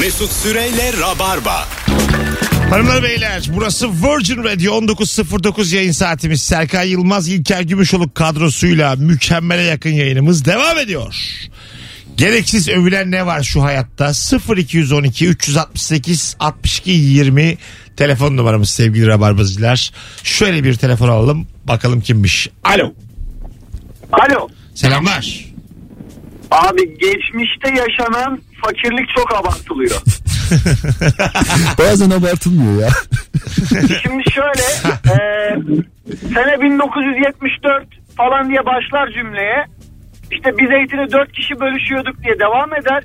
Mesut Süreyle Rabarba. Hanımlar beyler burası Virgin Radio 19.09 yayın saatimiz. Serkan Yılmaz İlker Gümüşoluk kadrosuyla mükemmele yakın yayınımız devam ediyor. Gereksiz övülen ne var şu hayatta? 0212 368 62 20 telefon numaramız sevgili rabarbacılar. Şöyle bir telefon alalım bakalım kimmiş. Alo. Alo. Selamlar. Abi geçmişte yaşanan fakirlik çok abartılıyor. Bazen abartılmıyor ya. Şimdi şöyle e, sene 1974 falan diye başlar cümleye. İşte biz zeytini dört kişi bölüşüyorduk diye devam eder.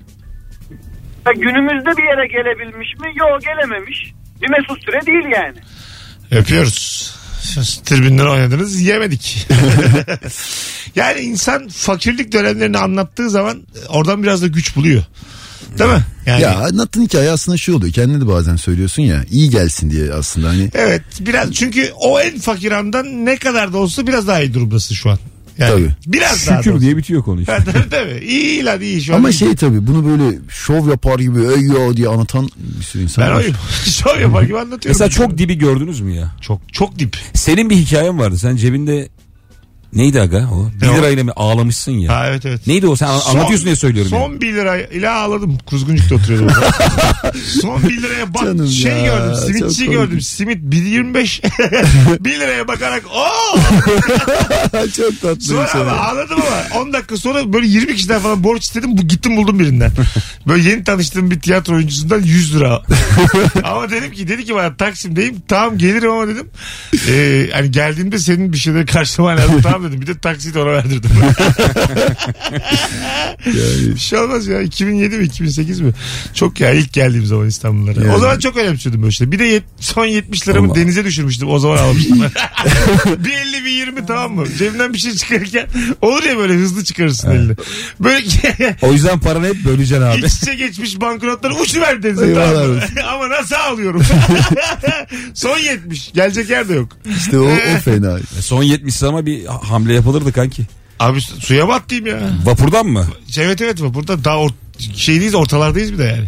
Ya günümüzde bir yere gelebilmiş mi? Yok gelememiş. Bir mesut süre değil yani. Öpüyoruz. Tribünden oynadınız yemedik. yani insan fakirlik dönemlerini anlattığı zaman oradan biraz da güç buluyor. Değil mi? Yani, Ya anlattığın hikaye aslında şu oluyor. Kendine de bazen söylüyorsun ya. iyi gelsin diye aslında hani. Evet biraz çünkü o en fakir andan ne kadar da olsa biraz daha iyi durumdasın şu an. Yani Tabii. Biraz daha da Şükür diye bitiyor konu işte. Tabii tabii. İyi lan iyi şu an. Ama iyi. şey tabii bunu böyle şov yapar gibi ey ya diye anlatan bir sürü insan ben var. oyum. Şov yapar gibi anlatıyorum. Mesela çok dibi gördünüz mü ya? çok çok dip. Senin bir hikayen vardı. Sen cebinde neydi aga o? 1 Ne o? lirayla mı ağlamışsın ya? Ha evet evet. Neydi o? Sen an- Son- anlatıyorsun diye söylüyorum. Son yani. 1 lira ile ağladım. Kuzguncuk'ta oturuyordum. Son 1 liraya bak Canım şey ya, gördüm. çok Simitçi komik. gördüm. Simit 1.25. 1 liraya bakarak o Çok tatlı bir Sonra şey. ama ağladım ama 10 dakika sonra böyle 20 kişiden falan borç istedim. Bu gittim buldum birinden. Böyle yeni tanıştığım bir tiyatro oyuncusundan 100 lira. ama dedim ki dedi ki bana Taksim'deyim. Tamam gelirim ama dedim. Ee, hani geldiğimde senin bir şeyleri karşılaman lazım. tamam dedim. Bir de taksit ona verdirdim. bir şey olmaz ya. 2007 mi 2008 mi? Çok ya ilk geldiğim zaman İstanbul'lara. O Yani. zaman çok önemsiyordum böyle şey. Bir de yet- son 70 liramı Allah. denize düşürmüştüm. O zaman almıştım. bir 50 bir 20 tamam mı? Cebimden bir şey çıkarırken olur ya böyle hızlı çıkarırsın elini. Böyle O yüzden paranı hep böleceksin abi. iç içe geçmiş banknotları uçuver denize tamam mı? Ama nasıl alıyorum? son 70. Gelecek yer de yok. İşte o, o fena. Son 70 ama bir hamle yapılırdı kanki. Abi suya mı atlayayım ya? Vapurdan mı? Evet evet burada daha or- şeydeyiz ortalardayız bir de yani.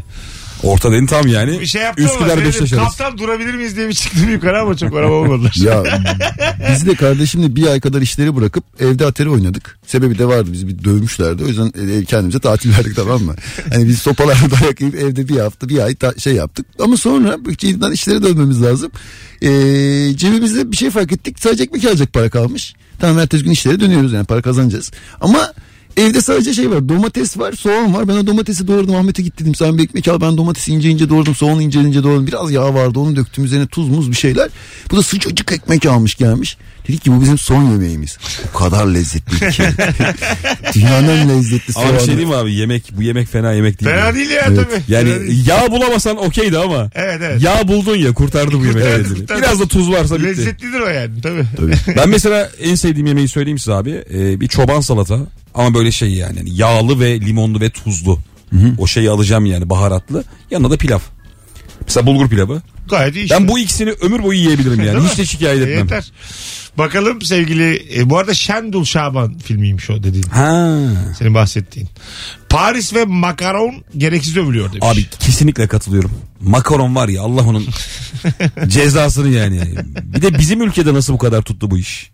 Orta dedin tam yani. Bir şey yaptım ama Üsküdar dedim, Beşiktaş arası. kaptan durabilir miyiz diye bir çıktım yukarı ama çok araba olmadılar. Ya biz de kardeşimle bir ay kadar işleri bırakıp evde atari oynadık. Sebebi de vardı bizi bir dövmüşlerdi. O yüzden e, kendimize tatil verdik tamam mı? Hani biz sopalarla dayak yiyip evde bir hafta bir ay ta- şey yaptık. Ama sonra yeniden işlere dönmemiz lazım. Ee, cebimizde bir şey fark ettik. Sadece ekmek alacak para kalmış. Tamam ertesi gün işlere dönüyoruz yani para kazanacağız. Ama Evde sadece şey var domates var soğan var ben o domatesi doğradım Ahmet'e git dedim sen bir ekmek al ben domatesi ince ince doğradım soğanı ince ince doğradım biraz yağ vardı onu döktüm üzerine tuz muz bir şeyler bu da sıcacık ekmek almış gelmiş dedik ki bu bizim son yemeğimiz o kadar lezzetli ki dünyanın lezzetli Ama bir soğanı şey diyeyim mi abi yemek bu yemek fena yemek değil. Fena yani. değil ya Evet. tabii. Yani değil. yağ bulamasan okeydi ama. Evet evet. Yağ buldun ya kurtardı bu Kurtardı, kendini. kurtardı. Biraz da tuz varsa bitti. Lezzetlidir o yani tabii. Tabii. Ben mesela en sevdiğim yemeği söyleyeyim size abi. Ee, bir çoban salata ama böyle şey yani. yani yağlı ve limonlu ve tuzlu. O şeyi alacağım yani baharatlı. Yanına da pilav. Mesela bulgur pilavı. Gayet iyi. Ben bu ikisini ömür boyu yiyebilirim yani. Hiç de şikayet etmem. Yeter. Bakalım sevgili e, bu arada Şendul Şaban filmiymiş o dediğin. Ha. Senin bahsettiğin. Paris ve makaron gereksiz övülüyor demiş. Abi kesinlikle katılıyorum. Makaron var ya Allah onun cezasını yani. Bir de bizim ülkede nasıl bu kadar tuttu bu iş?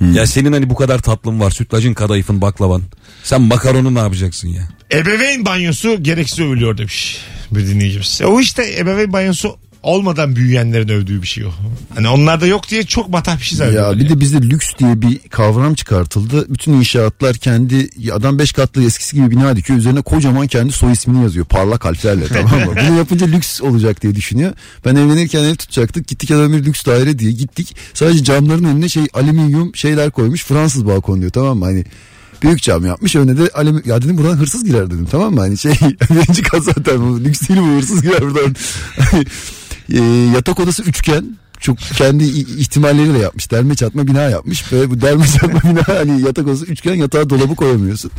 Ya senin hani bu kadar tatlın var. Sütlacın, kadayıfın, baklavan. Sen makaronu ne yapacaksın ya? Ebeveyn banyosu gereksiz övülüyor demiş bir dinleyicimiz. E, o işte ebeveyn banyosu olmadan büyüyenlerin övdüğü bir şey o. Hani onlarda yok diye çok matah bir şey zannediyorlar. Ya bir de bizde lüks diye bir kavram çıkartıldı. Bütün inşaatlar kendi adam 5 katlı eskisi gibi bina dikiyor. Üzerine kocaman kendi soy ismini yazıyor. Parlak harflerle tamam mı? Bunu yapınca lüks olacak diye düşünüyor. Ben evlenirken ev tutacaktık. Gittik adam bir lüks daire diye gittik. Sadece camların önüne şey alüminyum şeyler koymuş. Fransız balkon diyor tamam mı? Hani büyük cam yapmış önüne de alüm ya dedim buradan hırsız girer dedim tamam mı hani şey birinci kat zaten lüks değil bu hırsız girer buradan e, yatak odası üçgen çok kendi ihtimalleriyle yapmış. Derme çatma bina yapmış ve bu derme çatma bina hani yatak odası üçgen yatağa dolabı koyamıyorsun.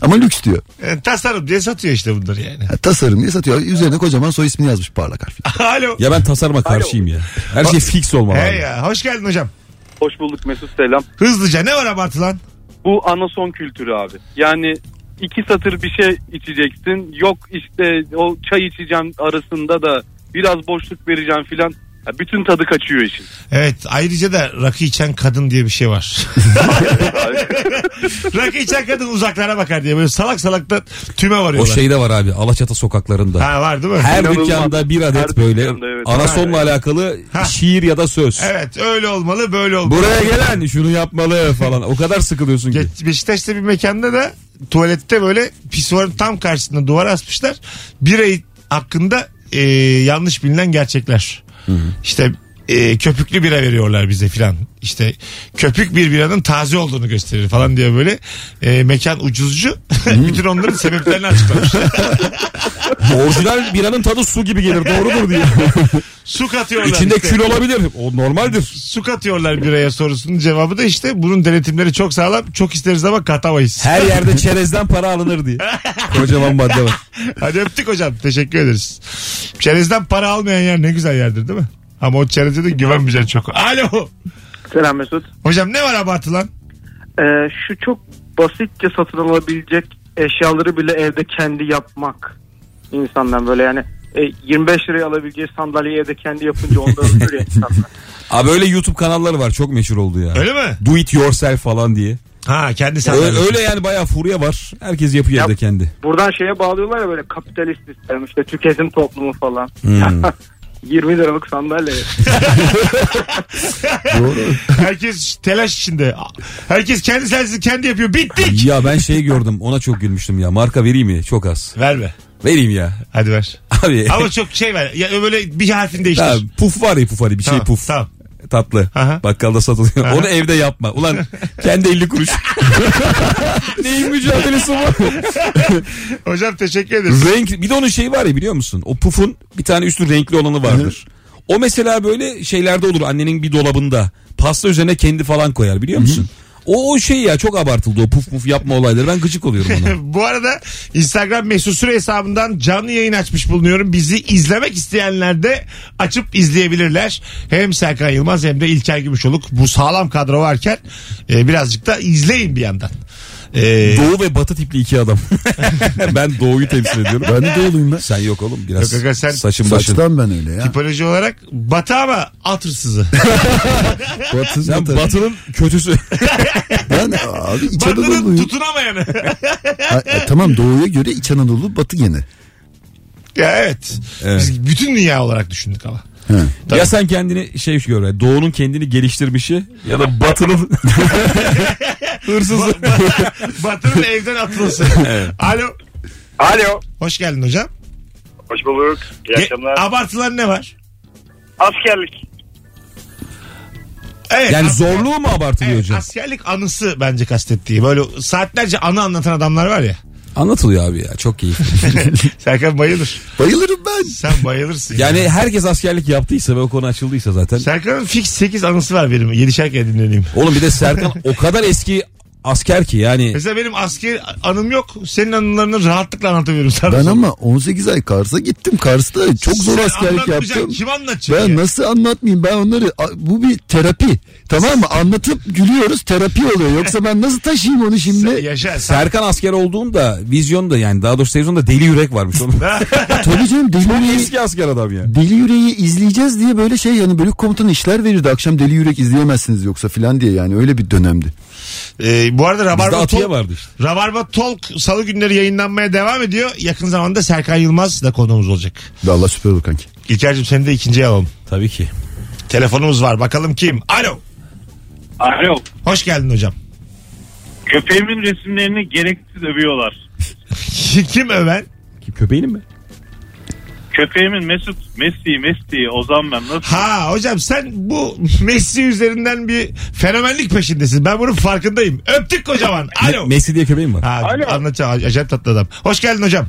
Ama lüks diyor. E, tasarım diye satıyor işte bunları yani. Ha, tasarım diye satıyor. Üzerine kocaman soy ismini yazmış parlak harfle. Alo. Ya ben tasarıma karşıyım ya. Her şey fix olmalı Hey abi. ya hoş geldin hocam. Hoş bulduk Mesut selam. Hızlıca ne var abartılan? Bu anason kültürü abi. Yani iki satır bir şey içeceksin. Yok işte o çay içeceğim arasında da biraz boşluk vereceğim filan. Ya bütün tadı kaçıyor işin. Evet ayrıca da rakı içen kadın diye bir şey var. rakı içen kadın uzaklara bakar diye böyle salak salak da tüme O varıyorlar. şeyde var abi Alaçatı sokaklarında. Ha var değil mi? Her İnanılmaz. dükkanda bir adet Her böyle dükkanda, evet. anasonla alakalı Ha. şiir ya da söz. Evet öyle olmalı böyle olmalı. Buraya gelen şunu yapmalı falan. O kadar sıkılıyorsun ki. Geç- Beşiktaş'ta bir mekanda da tuvalette böyle pisuarın tam karşısında duvar asmışlar. Birayı hakkında e, yanlış bilinen gerçekler. İşte e, köpüklü bira veriyorlar bize filan. İşte köpük bir biranın taze olduğunu gösterir falan diye böyle e, mekan ucuzcu. Bütün onların sebeplerini açıklamış. Orijinal biranın tadı su gibi gelir doğrudur diye. Su katıyorlar İçinde işte. kül olabilir. O normaldir. Su katıyorlar biraya sorusunun cevabı da işte bunun denetimleri çok sağlam. Çok isteriz ama katamayız. Her yerde çerezden para alınır diye. Kocaman madde var. Hadi öptük hocam. Teşekkür ederiz. Çerezden para almayan yer ne güzel yerdir değil mi? Ama o çereze de güvenmeyeceksin çok. Alo. Selam Mesut. Hocam ne var abartılan? Ee, şu çok basitçe satın alabilecek eşyaları bile evde kendi yapmak insandan böyle yani e, 25 liraya alabileceği sandalyeyi evde kendi yapınca ondan ötürü insanlar. Abi öyle YouTube kanalları var çok meşhur oldu ya. Öyle mi? Do it yourself falan diye. Ha kendi Öyle, sandalyesi. öyle yani bayağı furya var. Herkes yapıyor Yap. evde kendi. Buradan şeye bağlıyorlar ya böyle kapitalist sistem işte tüketim toplumu falan. Hmm. 20 liralık sandalye. Herkes telaş içinde. Herkes kendi sensin kendi yapıyor. Bittik. ya ben şey gördüm ona çok gülmüştüm ya. Marka vereyim mi? Çok az. Ver be. Vereyim ya. Hadi ver. Abi. Ama çok şey ver. Ya böyle bir harfini değiştir. Tamam, puf var ya puf hani bir şey Tamam, puf. tamam. Tatlı. Aha. Bakkalda satılıyor. Onu evde yapma. Ulan kendi 50 kuruş. Neyin mücadelesi bu? Hocam teşekkür ederiz. Renk bir de onun şeyi var ya biliyor musun? O pufun bir tane üstü renkli olanı vardır. O mesela böyle şeylerde olur annenin bir dolabında. Pasta üzerine kendi falan koyar biliyor musun? O, o şey ya çok abartıldı o puf puf yapma olayları. Ben gıcık oluyorum ona. Bu arada Instagram mesut süre hesabından canlı yayın açmış bulunuyorum. Bizi izlemek isteyenler de açıp izleyebilirler. Hem Serkan Yılmaz hem de İlker Gümüşoluk bu sağlam kadro varken e, birazcık da izleyin bir yandan. E, Doğu ve batı tipli iki adam. ben doğuyu temsil ediyorum. Ben de doğuluyum ben. Sen yok oğlum biraz Yok aga, sen saçın başın. Saçtan ben öyle ya. tipoloji olarak batı ama at hırsızı. Sen batı. batının kötüsü. Ben abi İç Batının Anadolu'yum. tutunamayanı. Ha, e, tamam doğuya göre İç Anadolu batı gene. ya evet. Evet. Biz bütün dünya olarak düşündük ama. He. Tabii. ya sen kendini şey gör. Doğunun kendini geliştirmişi ya da batının hırsızı. Batının evden atılması. Alo. Alo. Hoş geldin hocam. Hoş bulduk. İyi Ge- akşamlar. abartılan ne var? Askerlik. Evet. Yani zorluğu mu abartılıyor Evet, hocam? askerlik anısı bence kastettiği. Böyle saatlerce anı anlatan adamlar var ya. Anlatılıyor abi ya çok keyifli. Serkan bayılır. Bayılırım ben. Sen bayılırsın. Yani herkes askerlik yaptıysa ve o konu açıldıysa zaten. Serkan'ın fix 8 anısı var benim. 7'şer kere dinlediğim. Oğlum bir de Serkan o kadar eski asker ki yani. Mesela benim asker anım yok. Senin anılarını rahatlıkla anlatabilirim sana. Ben ama 18 ay Kars'a gittim. Kars'ta çok zor Sen askerlik yaptım. Kim anlatacak Ben ya? nasıl anlatmayayım ben onları bu bir terapi tamam mı anlatıp gülüyoruz terapi oluyor yoksa ben nasıl taşıyayım onu şimdi Yaşa sen. Serkan asker olduğunda vizyonda yani daha doğrusu televizyonda deli yürek varmış tabii canım deli yüreği, eski asker adam ya. deli yüreği izleyeceğiz diye böyle şey yani bölük komutanı işler verirdi akşam deli yürek izleyemezsiniz yoksa filan diye yani öyle bir dönemdi. Ee, bu arada Bizde Rabarba Atiye Talk, vardı işte. Rabarba Talk salı günleri yayınlanmaya devam ediyor. Yakın zamanda Serkan Yılmaz da konuğumuz olacak. Valla süper olur kanki. İlker'cim seni de ikinciye alalım. Tabii ki. Telefonumuz var. Bakalım kim? Alo. Alo. Hoş geldin hocam. Köpeğimin resimlerini gereksiz övüyorlar. kim öven? Kim köpeğinin mi? Köpeğimin Mesut, Messi, Messi, Ozan ben nasıl? Ha hocam sen bu Messi üzerinden bir fenomenlik peşindesin. Ben bunun farkındayım. Öptük kocaman. Alo. Me- Messi diye köpeğim var. Ha, Alo. Anlatacağım. Acayip tatlı adam. Hoş geldin hocam.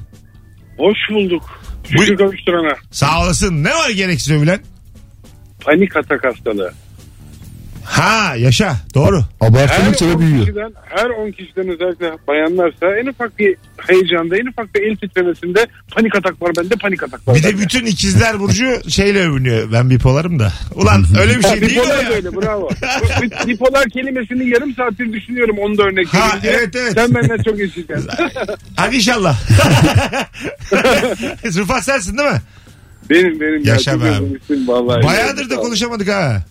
Hoş bulduk. Buyur. Şükür kavuşturana. Sağ olasın. Ne var gereksiz övülen? Panik atak hastalığı. Ha yaşa doğru. Abartıldıkça da 10 büyüyor. kişiden, her 10 kişiden özellikle bayanlarsa en ufak bir heyecanda, en ufak bir el titremesinde panik atak var bende, panik atak var Bir de bende. bütün ikizler Burcu şeyle övünüyor. Ben bipolarım da. Ulan öyle bir şey değil o Bipolar ya. da öyle bravo. Bu Bipolar kelimesini yarım saattir düşünüyorum onu da örnek Ha, vereyim diye. evet, evet. Sen benden çok eşitsin. Hadi inşallah. Rıfat sensin değil mi? benim benim. Yaşa be abi. özlemişsin vallahi. Bayağıdır da konuşamadık ha.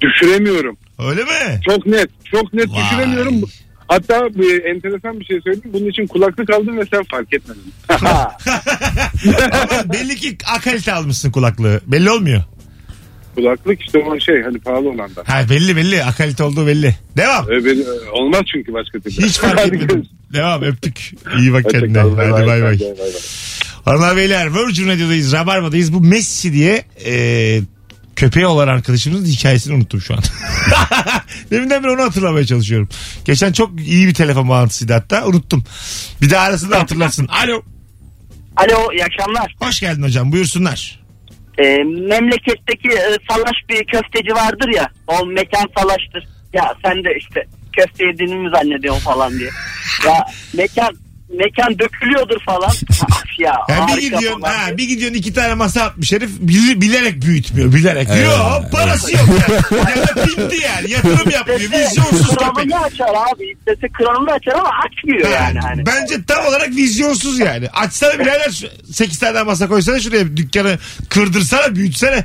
Düşüremiyorum. Öyle mi? Çok net. Çok net Vay. düşüremiyorum. Hatta bir enteresan bir şey söyleyeyim. Bunun için kulaklık aldım ve sen fark etmedin. Ama belli ki akalite almışsın kulaklığı. Belli olmuyor. kulaklık işte o şey hani pahalı olandan. Ha belli belli. Akalite olduğu belli. Devam. Ee, ben- olmaz çünkü başka türlü. Hiç fark Hadi etmedim. görüşürüz. Devam öptük. İyi bak Hoşça kendine. kal, Hadi bay bay. Hanımlar beyler Virgin Radio'dayız. Rabarba'dayız. Bu Messi diye e, köpeği olan arkadaşımızın hikayesini unuttum şu an. Deminden beri onu hatırlamaya çalışıyorum. Geçen çok iyi bir telefon bağlantısıydı hatta. Unuttum. Bir daha arasında hatırlarsın. Alo. Alo iyi akşamlar. Hoş geldin hocam. Buyursunlar. Ee, memleketteki e, salaş bir köfteci vardır ya. O mekan salaştır. Ya sen de işte köfte yediğini mi zannediyorsun falan diye. Ya mekan mekan dökülüyordur falan. Ya Yani bir gidiyorsun, falan ha, bir gidiyorsun iki tane masa atmış herif bil- bilerek büyütmüyor bilerek. Evet, yok parası yok. Yani. ya da pinti yani yatırım yapmıyor. Vizyonsuz köpek. kralını açar abi. İstese kralını açar ama açmıyor yani. Hani. Bence tam olarak vizyonsuz yani. Açsana birader 8 tane masa koysana şuraya dükkanı kırdırsana büyütsene.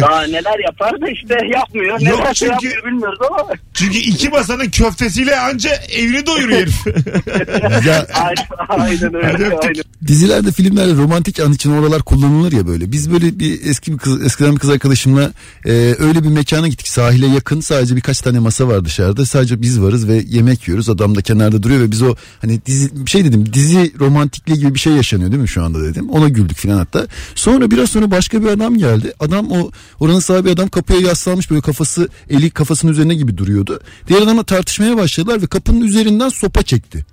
Daha neler yapar da işte yapmıyor. Yok Neler çünkü- yapmıyor bilmiyoruz ama. Çünkü iki masanın köftesiyle anca evini doyuruyor herif. Ya Aynen, aynen öyle. Hadi öptük. aynen. dizilerde filmlerde romantik an için oralar kullanılır ya böyle. Biz böyle bir eski bir kız, eskiden bir kız arkadaşımla e, öyle bir mekana gittik. Sahile yakın sadece birkaç tane masa var dışarıda. Sadece biz varız ve yemek yiyoruz. Adam da kenarda duruyor ve biz o hani dizi bir şey dedim. Dizi romantikliği gibi bir şey yaşanıyor değil mi şu anda dedim. Ona güldük filan hatta. Sonra biraz sonra başka bir adam geldi. Adam o oranın sahibi adam kapıya yaslanmış böyle kafası eli kafasının üzerine gibi duruyordu. Diğer adamla tartışmaya başladılar ve kapının üzerinden sopa çekti.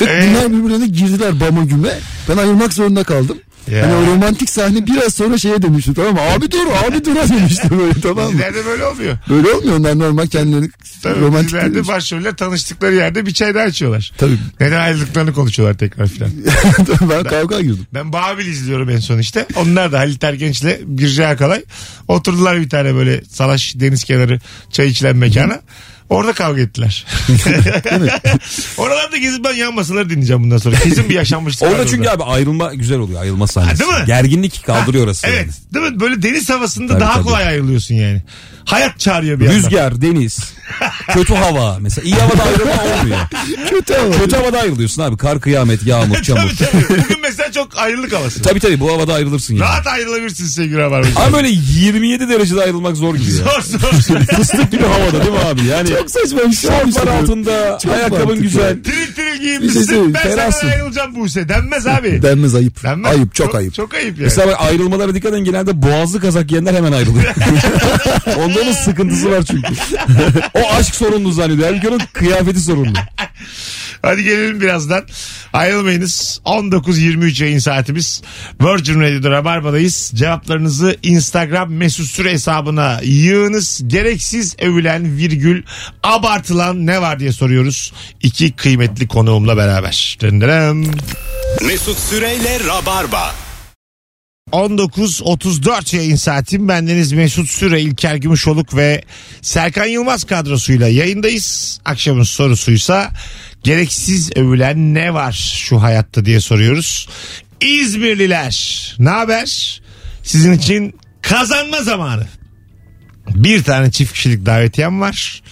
Ve Ee? bunlar birbirlerine girdiler bama güme. Ben ayırmak zorunda kaldım. Ya. Hani o romantik sahne biraz sonra şeye dönüştü tamam mı? Abi dur abi dur demişti böyle tamam mı? Dizilerde böyle olmuyor. Böyle olmuyor onlar normal kendilerini Tabii romantik dizilerde başroller tanıştıkları yerde bir çay daha içiyorlar. Tabii. Neden ayrıldıklarını konuşuyorlar tekrar filan. ben kavga girdim. Ben Babil izliyorum en son işte. Onlar da Halit Ergenç'le Birce Akalay. Oturdular bir tane böyle salaş deniz kenarı çay içilen mekana. Orada kavga ettiler. Oralarda gezip ben yan masaları dinleyeceğim bundan sonra. Kesin bir yaşanmışlık var Orada çünkü abi ayrılma güzel oluyor. Ayrılma sahnesi. değil mi? Gerginlik kaldırıyor orası. Evet. yani. Değil mi? Böyle deniz havasında Tabii, daha tabii. kolay ayrılıyorsun yani. Hayat çağırıyor bir yandan. Rüzgar, deniz, kötü hava. Mesela iyi havada ayrılma olmuyor. Kötü ama. Kötü havada ayrılıyorsun abi. Kar, kıyamet, yağmur, çamur. tabii tabii. Bugün mesela çok ayrılık havası. tabii tabii bu havada ayrılırsın yani. Rahat ayrılabilirsin sevgili Rabar. Ama böyle 27 derecede ayrılmak zor gibi ya. Zor zor. Fıstık gibi havada değil mi abi? Yani Çok saçma bir şey şortlar altında, Çok ayakkabın mantıklı. güzel. Tiril tiril Bir şey giyinmişsin. söyleyeyim, ben senden ferahsın. ayrılacağım Buse. Denmez abi. Denmez ayıp. Denmez. Ayıp çok, ayıp. Çok ayıp yani. Mesela bak ayrılmalara dikkat edin genelde boğazlı kazak giyenler hemen ayrılıyor. Onların sıkıntısı var çünkü. o aşk sorunlu zannediyor. Halbuki onun kıyafeti sorunlu. Hadi gelelim birazdan. Ayrılmayınız. 19.23 yayın saatimiz. Virgin Radio'da Rabarba'dayız. Cevaplarınızı Instagram mesut süre hesabına yığınız. Gereksiz övülen virgül abartılan ne var diye soruyoruz. İki kıymetli konuğumla beraber. Döndürem. Mesut Süreyle Rabarba. 19.34 yayın saatim. Bendeniz Mesut Süre, İlker Gümüşoluk ve Serkan Yılmaz kadrosuyla yayındayız. Akşamın sorusuysa gereksiz övülen ne var şu hayatta diye soruyoruz. İzmirliler ne haber? Sizin için kazanma zamanı. Bir tane çift kişilik davetiyem var.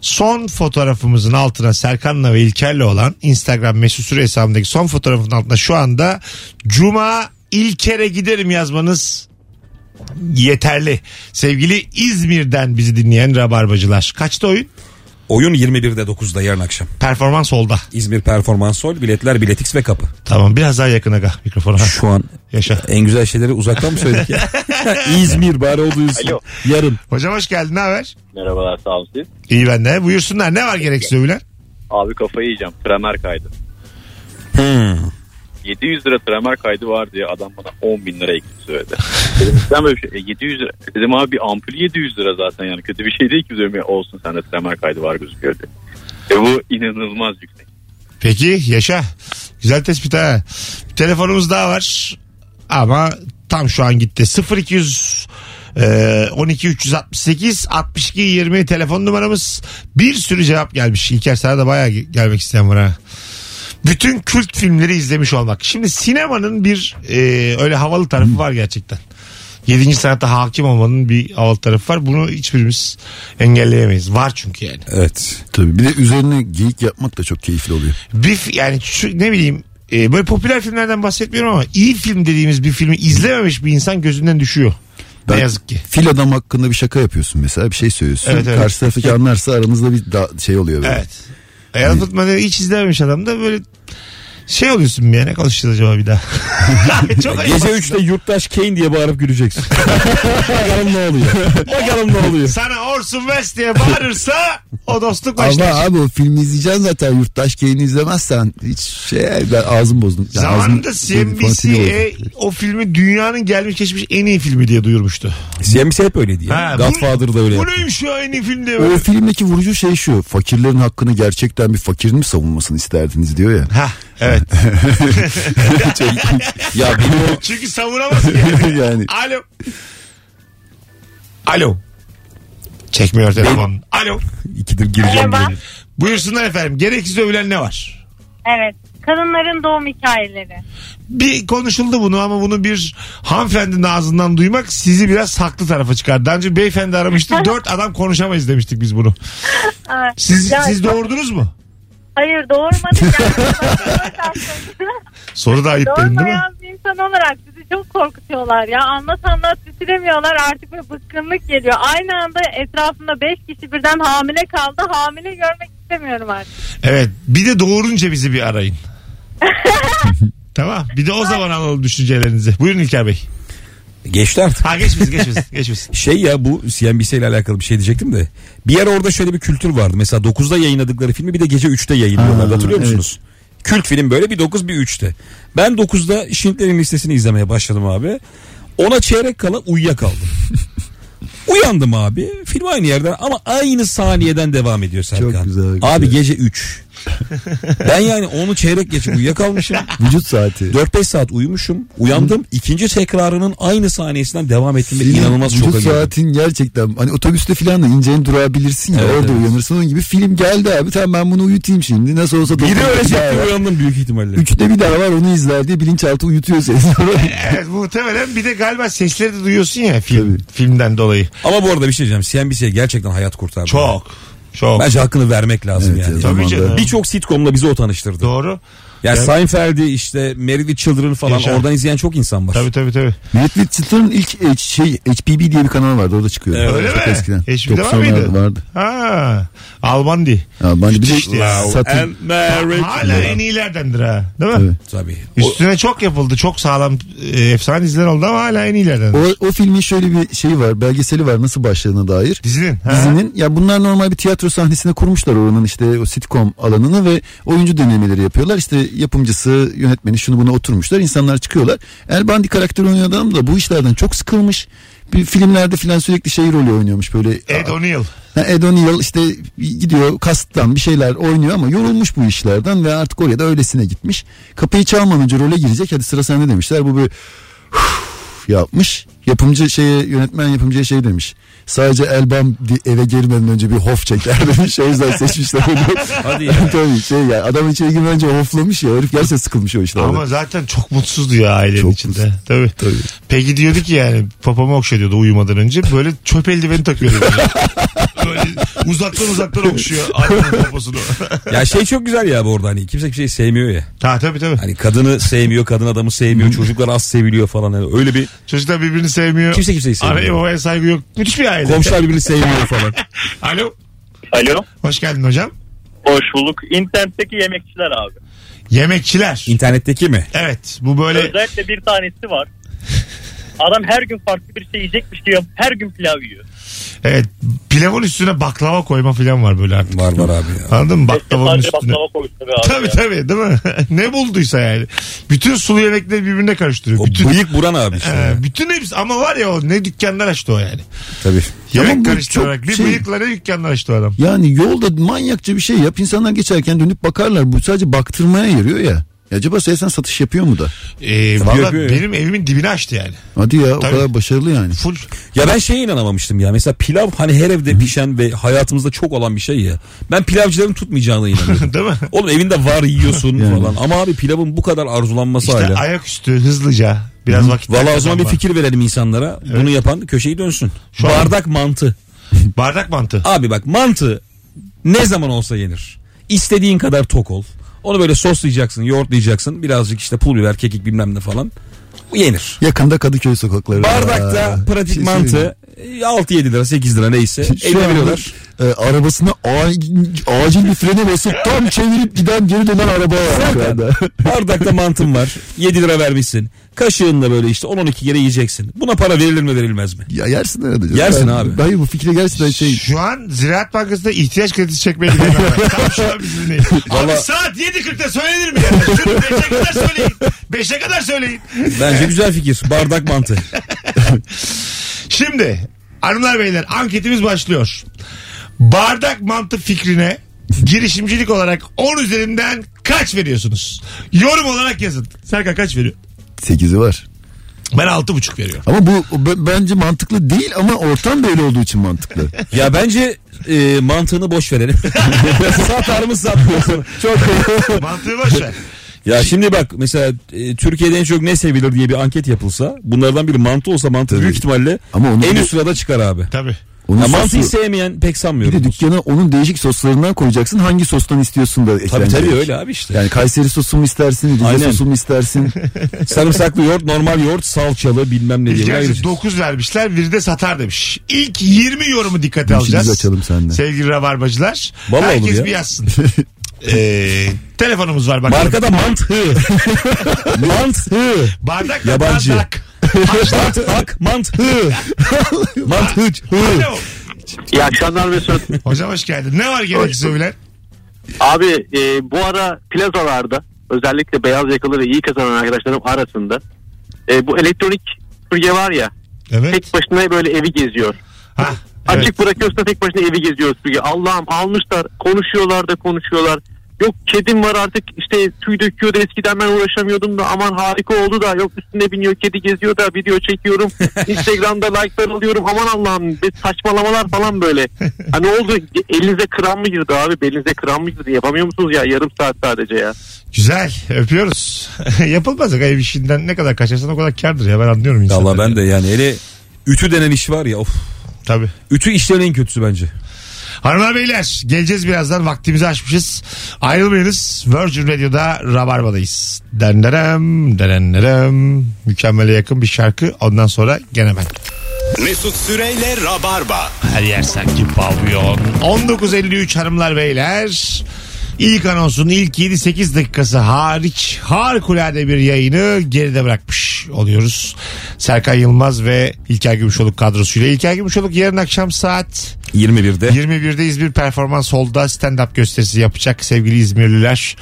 Son fotoğrafımızın altına Serkan'la ve İlker'le olan Instagram mesut süre hesabındaki son fotoğrafın altında şu anda Cuma İlker'e giderim yazmanız yeterli. Sevgili İzmir'den bizi dinleyen rabarbacılar. Kaçta oyun? Oyun 21'de 9'da yarın akşam. Performans solda. İzmir Performans Sol, biletler Biletix ve kapı. Tamam biraz daha yakın aga mikrofona. Şu an Yaşa. en güzel şeyleri uzaktan mı söyledik ya? İzmir bari o duyulsun. Alo. Yarın. Hocam hoş geldin ne haber? Merhabalar sağ olun siz. İyi ben de. Buyursunlar ne var gereksiz övülen? Abi kafayı yiyeceğim. Kramer kaydı. 700 lira tramer kaydı var diye adam bana 10 bin lira eksik söyledi. Dedim sen böyle bir şey. E, 700 lira. Dedim abi bir ampul 700 lira zaten yani kötü bir şey değil ki ya olsun sende tramer kaydı var gözüküyor diye. E bu inanılmaz yüksek. Peki yaşa. Güzel tespit ha. Bir telefonumuz daha var. Ama tam şu an gitti. 0200 e, 12 368 62 20 telefon numaramız. Bir sürü cevap gelmiş. İlker sana da bayağı ge- gelmek isteyen var ha. Bütün kült filmleri izlemiş olmak. Şimdi sinemanın bir e, öyle havalı tarafı var gerçekten. Yedinci sanatta hakim olmanın bir havalı tarafı var. Bunu hiçbirimiz engelleyemeyiz. Var çünkü yani. Evet. Tabii bir de üzerine geyik yapmak da çok keyifli oluyor. bir yani şu, ne bileyim e, böyle popüler filmlerden bahsetmiyorum ama iyi film dediğimiz bir filmi izlememiş bir insan gözünden düşüyor. Ne Ben- yazık ki. Fil adam hakkında bir şaka yapıyorsun mesela bir şey söylüyorsun. Evet, evet. Karşı taraftaki anlarsa aranızda bir da- şey oluyor böyle. Evet. Ayaz Futman'ı hiç izlememiş adam da böyle şey oluyorsun bir ya ne konuşacağız acaba bir daha. Çok ayıp Gece aslında. 3'te yurttaş Kane diye bağırıp güleceksin. Bakalım ne oluyor. Bakalım ne oluyor. Sana Orson Welles diye bağırırsa o dostluk Ama başlar. abi o filmi izleyeceksin zaten yurttaş keyini izlemezsen hiç şey ben ağzım bozdum. Yani Zamanında CNBC o filmi dünyanın gelmiş geçmiş en iyi filmi diye duyurmuştu. CNBC hep öyleydi ya. Ha, Godfather da öyle Bu neymiş ya en iyi film diye. O filmdeki vurucu şey şu fakirlerin hakkını gerçekten bir fakirin mi savunmasını isterdiniz diyor ya. Ha evet. Ya benim o Çünkü savunamaz ki. yani Alo. Alo. Çekmiyor telefon. Alo. ikidir gireceğim Merhaba. diye. Buyursunlar efendim. Gereksiz övülen ne var? Evet. Kadınların doğum hikayeleri. Bir konuşuldu bunu ama bunu bir hanımefendinin ağzından duymak sizi biraz haklı tarafa çıkar. Daha önce beyefendi aramıştı. Dört adam konuşamayız demiştik biz bunu. Siz, ya- siz doğurdunuz mu? Hayır doğurmadık. Yani. Soru da ayıp benim değil mi? Doğurmayan bir insan olarak bizi çok korkutuyorlar ya. Anlat anlat bitiremiyorlar artık bir bıkkınlık geliyor. Aynı anda etrafımda beş kişi birden hamile kaldı. Hamile görmek istemiyorum artık. Evet. Bir de doğurunca bizi bir arayın. tamam. Bir de o zaman alalım düşüncelerinizi. Buyurun İlker Bey. Geçti artık. Ha geçmesin. geçmesin. Şey ya bu CNBC ile alakalı bir şey diyecektim de. Bir ara orada şöyle bir kültür vardı. Mesela 9'da yayınladıkları filmi bir de gece 3'te yayınlıyorlardı. Ha, Hatırlıyor evet. musunuz? Kült film böyle bir 9 bir 3'te. Ben 9'da Schindler'in listesini izlemeye başladım abi. Ona çeyrek kala uyuyakaldım. Uyandım abi. Film aynı yerden ama aynı saniyeden devam ediyor Serkan. Çok güzel, güzel. Abi gece 3. ben yani onu çeyrek geçe uyuyakalmışım. Vücut saati. 4-5 saat uyumuşum. Uyandım. ikinci tekrarının aynı saniyesinden devam ettim. ve Film, inanılmaz vücut şoka girdim. saatin gerçekten hani otobüste falan da ineceğin durabilirsin ya Evet, orada evet. uyanırsın onun gibi film geldi abi tamam ben bunu uyutayım şimdi nasıl olsa Biri dokuz ölecek daha diye var. uyandım büyük ihtimalle. Üçte bir daha var onu izler diye bilinçaltı uyutuyor seni. Evet muhtemelen bir de galiba sesleri de duyuyorsun ya film, Tabii. filmden dolayı. Ama bu arada bir şey diyeceğim. CNBC gerçekten hayat kurtardı. Çok. Çok. Bence hakkını vermek lazım Evet, yani. evet, Tabii canım. Birçok sitcomla bizi o tanıştırdı. Doğru. Ya Evet. Seinfeld'i işte Married with Children falan Yaşa. oradan izleyen çok insan var. Tabii tabii tabii. Netflix Chitter'ın ilk şey HPB diye bir kanal vardı orada çıkıyor. Evet. Öyle Çok mi? eskiden. HB'de var 90'larda mıydı? vardı. Ha. Ben de bir İşte satın. And married. Hala en iyilerdendir ha. Değil mi? Tabii. Tabii. O- Üstüne çok yapıldı. Çok sağlam e, efsane diziler oldu ama hala en iyilerden. O, o filmin şöyle bir şeyi var belgeseli var nasıl başladığına dair. Dizinin. Ha. Dizinin ya bunlar normal bir tiyatro sahnesine kurmuşlar oranın işte o sitcom alanını ve oyuncu denemeleri yapıyorlar. İşte yapımcısı, yönetmeni şunu buna oturmuşlar. İnsanlar çıkıyorlar. El Bandi karakter oynayan adam da bu işlerden çok sıkılmış. Bir filmlerde filan sürekli şey rolü oynuyormuş böyle. Ed O'Neill. Ed O'Neill işte gidiyor kasıttan bir şeyler oynuyor ama yorulmuş bu işlerden ve artık oraya da öylesine gitmiş. Kapıyı çalmadan önce role girecek hadi sıra sende demişler. Bu böyle yapmış. Yapımcı şeye yönetmen yapımcıya şey demiş. Sadece Elbam eve girmeden önce bir hof çeker demiş. O yüzden seçmişler onu. Hadi ya. Tabii şey ya adam içeri girmeden önce hoflamış ya. Herif gerçekten sıkılmış o işlerden. Ama zaten çok mutsuzdu ya ailenin Çok içinde. mutsuz. Tabii. Tabii. Peki diyordu ki yani papamı okşa diyordu uyumadan önce. Böyle çöp eldiveni takıyordu. böyle uzaktan uzaktan okşuyor adamın poposunu. Ya şey çok güzel ya bu arada hani kimse bir şey sevmiyor ya. ha tabii tabii. Hani kadını sevmiyor, kadın adamı sevmiyor, çocuklar az seviliyor falan. Yani öyle bir Çocuklar birbirini sevmiyor. Kimse kimseyi sevmiyor. Anaya babaya saygı yok. Müthiş bir aile. komşular birbirini sevmiyor falan. Alo. Alo. Hoş geldin hocam. Hoş bulduk. İnternetteki yemekçiler abi. Yemekçiler. İnternetteki mi? Evet bu böyle Özellikle bir tanesi var. Adam her gün farklı bir şey yiyecekmiş gibi her gün pilav yiyor. Evet pilavın üstüne baklava koyma falan var böyle artık. Var var abi ya. Anladın mı? Baklavanın Sadece üstüne. baklava koysun be abi Tabii ya. tabii değil mi? ne bulduysa yani. Bütün sulu yemekleri birbirine karıştırıyor. O bütün, bıyık buran abi işte. Ee, bütün hepsi ama var ya o ne dükkanlar açtı o yani. Tabii. Yemek Ama bu karıştırarak çok bir şey- bıyıkla ne dükkanlar açtı o adam. Yani yolda manyakça bir şey yap. İnsanlar geçerken dönüp bakarlar. Bu sadece baktırmaya yarıyor ya. Ya acaba sen satış yapıyor mu da? Ee, Valla yapıyor ya. benim evimin dibine açtı yani. Hadi ya o Tabii. kadar başarılı yani. Full. Ya ben şeye inanamamıştım ya. Mesela pilav hani her evde pişen ve hayatımızda çok olan bir şey ya. Ben pilavcıların tutmayacağına inanıyorum. Değil mi? Oğlum evinde var yiyorsun Yani. falan. Ama abi pilavın bu kadar arzulanması İşte hala. ayaküstü hızlıca biraz vakit. Valla o zaman bir fikir verelim insanlara. Bunu yapan köşeyi dönsün. Şu an- Bardak mantı. Bardak mantı. Abi bak mantı ne zaman olsa yenir. İstediğin kadar tok ol. Onu böyle soslayacaksın, yoğurtlayacaksın. Birazcık işte pul biber, kekik bilmem ne falan. Bu yenir. Yakında Kadıköy sokakları. Bardakta pratik şey mantı 6-7 lira 8 lira neyse. Şu anda, e, arabasına a- acil bir frene basıp tam çevirip giden geri dönen araba var şu anda. Bardakta mantın var. 7 lira vermişsin. Kaşığınla böyle işte 10-12 kere yiyeceksin. Buna para verilir mi verilmez mi? Ya yersin arada. canım. Yersin Ben- abi. Hayır bu fikre gerçekten şey. Şu an Ziraat Bankası'nda ihtiyaç kredisi çekmeye gidiyorum. ben. Tam şu an bizi dinleyin. Abi Vallahi- saat 7.40'da söylenir mi ya? Şunu 5'e kadar söyleyin. 5'e kadar söyleyin. Bence güzel fikir. Bardak mantı. Şimdi hanımlar beyler anketimiz başlıyor. Bardak mantı fikrine girişimcilik olarak 10 üzerinden kaç veriyorsunuz? Yorum olarak yazın. Serkan kaç veriyor? 8'i var. Ben 6,5 veriyorum. Ama bu b- bence mantıklı değil ama ortam böyle olduğu için mantıklı. Ya bence e, mantığını boş verelim. Satar mı satmıyorsun? Çok Mantığı boş ver. Ya şimdi bak mesela e, Türkiye'de en çok ne sevilir diye bir anket yapılsa bunlardan biri mantı olsa mantı Tabii. büyük ihtimalle Ama onu en bir- üst sırada çıkar abi. Tabii. Onun Ya sosu- mantıyı sevmeyen pek bir sanmıyorum. de dükkana onun değişik soslarından koyacaksın. Hangi sostan istiyorsun da Tabii eklenecek. tabii öyle abi işte. Yani Kayseri sosu mu istersin, Rize Aynen. sosu mu istersin? Sarımsaklı yoğurt, normal yoğurt, salçalı bilmem ne diye. Ayıracağız. 9 vermişler biri de satar demiş. İlk 20 yorumu dikkate İşimizi alacağız. açalım seninle. Sevgili rabarbacılar. Vallahi olur Herkes ya. bir yazsın. Ee, telefonumuz var bakalım. Markada mantı. mantı. Bardak Yabancı. bardak. Mantı. Hak mantı. Mantı. Alo. İyi akşamlar Mesut. Hocam hoş geldin. Ne var gereksiz övülen? Abi e, bu ara plazalarda özellikle beyaz yakalı ve iyi kazanan arkadaşlarım arasında e, bu elektronik süpürge var ya Evet. tek başına böyle evi geziyor. Ha, evet. bırakıyorsun da tek başına evi geziyor süpürge. Allah'ım almışlar konuşuyorlar da konuşuyorlar. Yok kedim var artık işte tüy döküyordu eskiden ben uğraşamıyordum da aman harika oldu da yok üstüne biniyor kedi geziyor da video çekiyorum. Instagram'da like'lar alıyorum aman Allah'ım bir saçmalamalar falan böyle. Hani oldu elinize kram mı girdi abi belinize kram mı girdi yapamıyor musunuz ya yarım saat sadece ya. Güzel. Öpüyoruz. Yapılmaz. Ev işinden ne kadar kaçarsan o kadar kardır ya. Ben anlıyorum insanları. Valla ben de yani hele ütü denen iş var ya of. Tabii. Ütü işlerin en kötüsü bence. Hanımlar beyler geleceğiz birazdan vaktimizi aşmışız. Ayrılmayınız. Virgin Radio'da Rabarba'dayız. Denderem denderem. Mükemmele yakın bir şarkı. Ondan sonra gene ben. Mesut Süreyle Rabarba. Her yer sanki pavyon. 19.53 hanımlar beyler. İlk anonsun ilk 7-8 dakikası hariç harikulade bir yayını geride bırakmış oluyoruz. Serkan Yılmaz ve İlker Gümüşoluk kadrosuyla. İlker Gümüşoluk yarın akşam saat 21'de. 21'de İzmir Performans Hall'da stand-up gösterisi yapacak sevgili İzmirliler.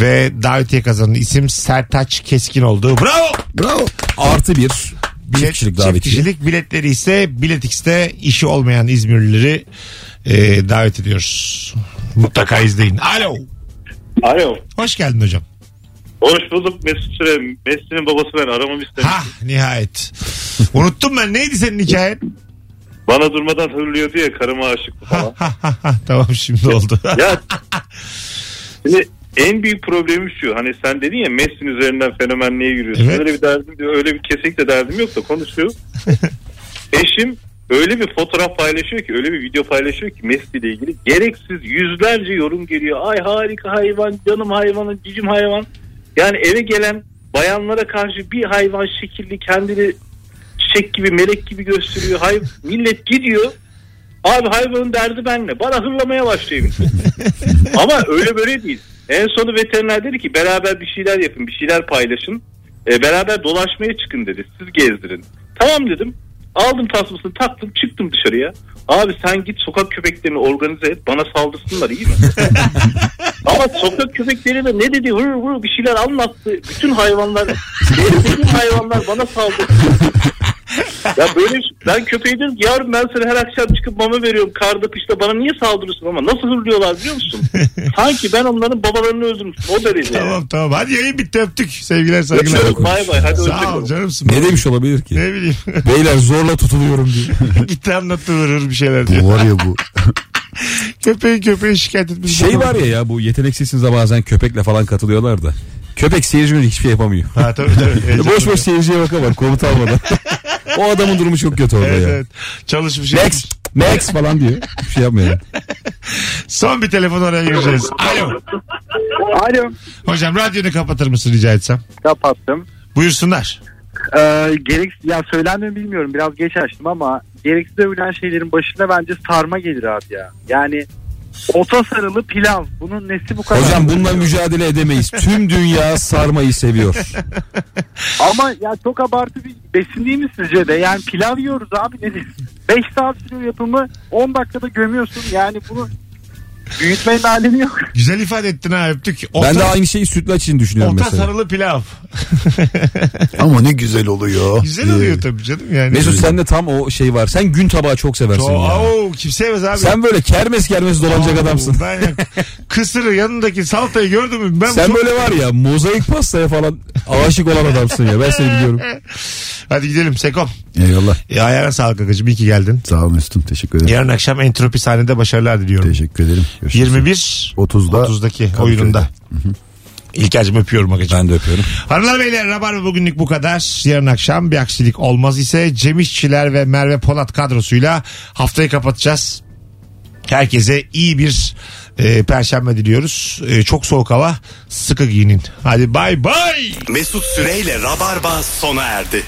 Ve davetiye kazanan isim Sertaç Keskin oldu. Bravo! Bravo. Artı bir. Bir kişilik davetiye. kişilik biletleri ise Bilet X'te işi olmayan İzmirlileri e, davet ediyoruz. Mutlaka izleyin. Alo. Alo. Hoş geldin hocam. Hoş bulduk Mesut Süre. Mesut'un babası ben aramamı istedim. Ha nihayet. Unuttum ben. Neydi senin hikayen? Bana durmadan hırlıyordu ya karıma aşıktı falan. Tamam şimdi oldu. ya şimdi en büyük problemim şu. Hani sen dedin ya Messi'nin üzerinden fenomenliğe yürüyorsun. Evet. Öyle bir derdim öyle bir kesinlikle derdim yok da konuşuyor. Eşim öyle bir fotoğraf paylaşıyor ki öyle bir video paylaşıyor ki Messi ile ilgili gereksiz yüzlerce yorum geliyor. Ay harika hayvan, canım hayvanım, cicim hayvan. Yani eve gelen bayanlara karşı bir hayvan şekilli kendini çiçek gibi melek gibi gösteriyor. Hay millet gidiyor. Abi hayvanın derdi benle. Bana hırlamaya başlıyor. Ama öyle böyle değil. En sonu veteriner dedi ki beraber bir şeyler yapın, bir şeyler paylaşın. E, beraber dolaşmaya çıkın dedi. Siz gezdirin. Tamam dedim. Aldım tasmasını taktım çıktım dışarıya. Abi sen git sokak köpeklerini organize et bana saldırsınlar iyi mi? Ama sokak köpekleri de ne dedi vır vır bir şeyler anlattı. Bütün hayvanlar bütün hayvanlar bana saldırdı. Ya böyle ben köpeğe dedim ki yavrum ben sana her akşam çıkıp mama veriyorum karda kışta bana niye saldırıyorsun ama nasıl hırlıyorlar biliyor musun? Sanki ben onların babalarını öldürmüşüm o derece. Tamam tamam. Hadi yayın bitti öptük. Sevgiler saygılar. Öpüyorum, bay bay, hadi Sağ ol canımsın. Ne demiş olabilir ki? Ne bileyim. Beyler zorla tutuluyorum diye. Gitti anlattı vurur bir şeyler diyor. Bu var ya bu. Köpeği köpeği şikayet etmiş. Şey var ya ya bu yeteneksizsiniz bazen köpekle falan katılıyorlar da. Köpek seyircinin hiçbir şey yapamıyor. Ha tabii tabii. boş boş seyirciye bakamam komut almadan. O adamın durumu çok kötü orada Evet, ya. evet. Çalışmış. Max, Max falan diyor. Bir şey yapmıyor. yani. Son bir telefon oraya gireceğiz. Alo. Alo. Hocam radyonu kapatır mısın rica etsem? Kapattım. Buyursunlar. Ee, gerek ya söylendi mi bilmiyorum biraz geç açtım ama gereksiz övülen şeylerin başında bence sarma gelir abi ya. Yani ota sarılı pilav bunun nesi bu kadar? Hocam bununla mücadele edemeyiz. Tüm dünya sarmayı seviyor. Ama ya çok abartı bir besin değil mi sizce de? Yani pilav yiyoruz abi nedir? 5 saat sürüyor yapımı 10 dakikada gömüyorsun yani bunu büyütmenin alemi yok. Güzel ifade ettin ha öptük. Ben de aynı şeyi sütlaç için düşünüyorum Ota mesela. sarılı pilav. Ama ne güzel oluyor. Güzel oluyor tabii canım yani. Mesut sende tam o şey var. Sen gün tabağı çok seversin Çok, ya. Oo, kim sevmez abi. Sen böyle kermes kermes dolanacak Oo, adamsın. Ben ya, kısırı yanındaki salatayı gördün mü? Ben Sen çok- böyle var ya mozaik pastaya falan aşık olan adamsın ya. Ben seni biliyorum. Hadi gidelim Sekom. Eyvallah. E, ayağına sağlık Agacığım. İyi ki geldin. Sağ ol Mesut'um teşekkür ederim. Yarın akşam entropi sahnede başarılar diliyorum. Teşekkür ederim. Görüşürüz. 21 30'da 30'daki Kadıköy'de. oyununda. İlker'cim öpüyorum Agacığım. Ben de öpüyorum. Hanımlar beyler Rabarba bugünlük bu kadar. Yarın akşam bir aksilik olmaz ise Cem İşçiler ve Merve Polat kadrosuyla haftayı kapatacağız. Herkese iyi bir e, perşembe diliyoruz. E, çok soğuk hava. Sıkı giyinin. Hadi bay bay. Mesut Süreyle Rabarba sona erdi.